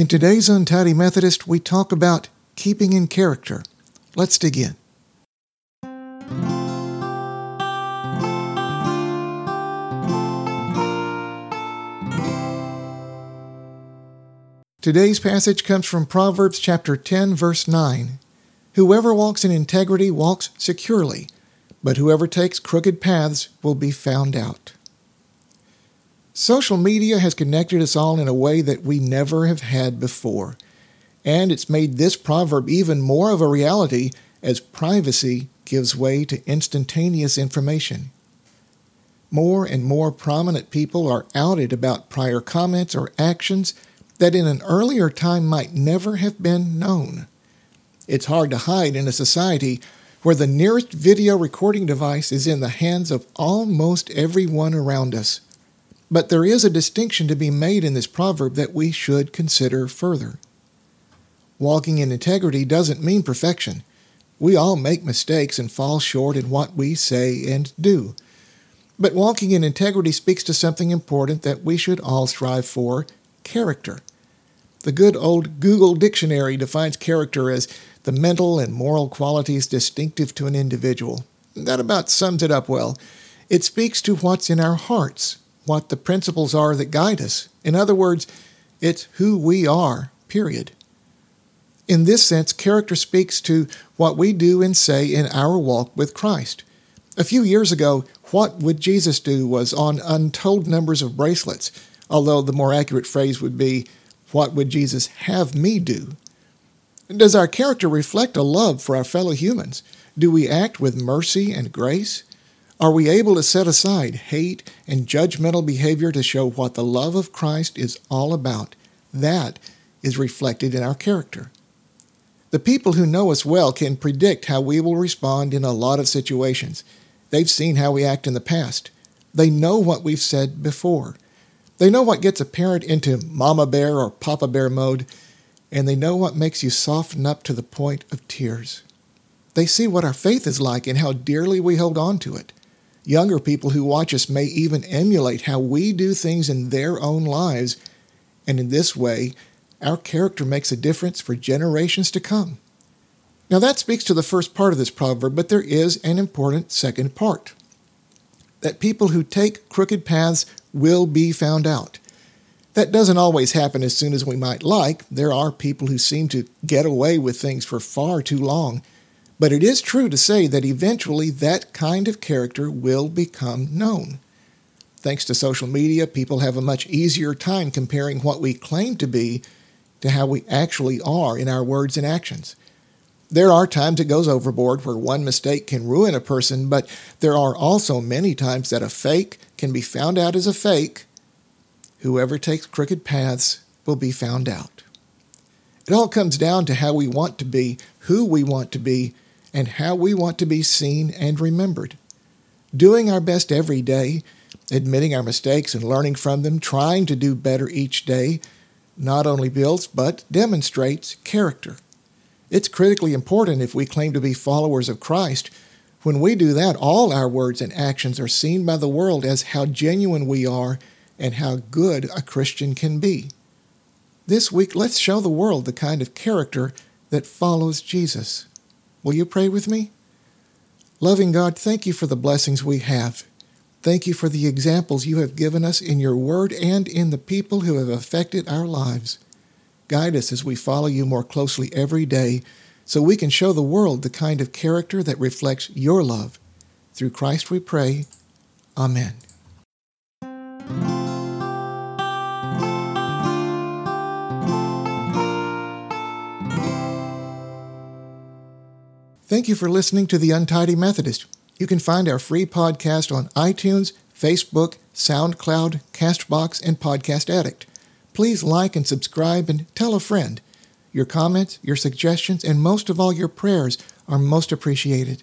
In today's Untidy Methodist, we talk about keeping in character. Let's dig in. Today's passage comes from Proverbs chapter 10 verse 9. Whoever walks in integrity walks securely, but whoever takes crooked paths will be found out. Social media has connected us all in a way that we never have had before, and it's made this proverb even more of a reality as privacy gives way to instantaneous information. More and more prominent people are outed about prior comments or actions that in an earlier time might never have been known. It's hard to hide in a society where the nearest video recording device is in the hands of almost everyone around us. But there is a distinction to be made in this proverb that we should consider further. Walking in integrity doesn't mean perfection. We all make mistakes and fall short in what we say and do. But walking in integrity speaks to something important that we should all strive for character. The good old Google Dictionary defines character as the mental and moral qualities distinctive to an individual. That about sums it up well. It speaks to what's in our hearts, what the principles are that guide us. In other words, it's who we are, period. In this sense, character speaks to what we do and say in our walk with Christ. A few years ago, What Would Jesus Do was on untold numbers of bracelets, although the more accurate phrase would be, what would Jesus have me do? Does our character reflect a love for our fellow humans? Do we act with mercy and grace? Are we able to set aside hate and judgmental behavior to show what the love of Christ is all about? That is reflected in our character. The people who know us well can predict how we will respond in a lot of situations. They've seen how we act in the past. They know what we've said before. They know what gets a parent into mama bear or papa bear mode, and they know what makes you soften up to the point of tears. They see what our faith is like and how dearly we hold on to it. Younger people who watch us may even emulate how we do things in their own lives, and in this way, our character makes a difference for generations to come. Now, that speaks to the first part of this proverb, but there is an important second part that people who take crooked paths will be found out. That doesn't always happen as soon as we might like. There are people who seem to get away with things for far too long. But it is true to say that eventually that kind of character will become known. Thanks to social media, people have a much easier time comparing what we claim to be to how we actually are in our words and actions. There are times it goes overboard where one mistake can ruin a person, but there are also many times that a fake can be found out as a fake. Whoever takes crooked paths will be found out. It all comes down to how we want to be, who we want to be, and how we want to be seen and remembered. Doing our best every day, admitting our mistakes and learning from them, trying to do better each day, not only builds but demonstrates character. It's critically important if we claim to be followers of Christ. When we do that, all our words and actions are seen by the world as how genuine we are and how good a Christian can be. This week, let's show the world the kind of character that follows Jesus. Will you pray with me? Loving God, thank you for the blessings we have. Thank you for the examples you have given us in your word and in the people who have affected our lives. Guide us as we follow you more closely every day so we can show the world the kind of character that reflects your love. Through Christ we pray. Amen. Thank you for listening to The Untidy Methodist. You can find our free podcast on iTunes, Facebook, SoundCloud, Castbox, and Podcast Addict. Please like and subscribe and tell a friend. Your comments, your suggestions, and most of all, your prayers are most appreciated.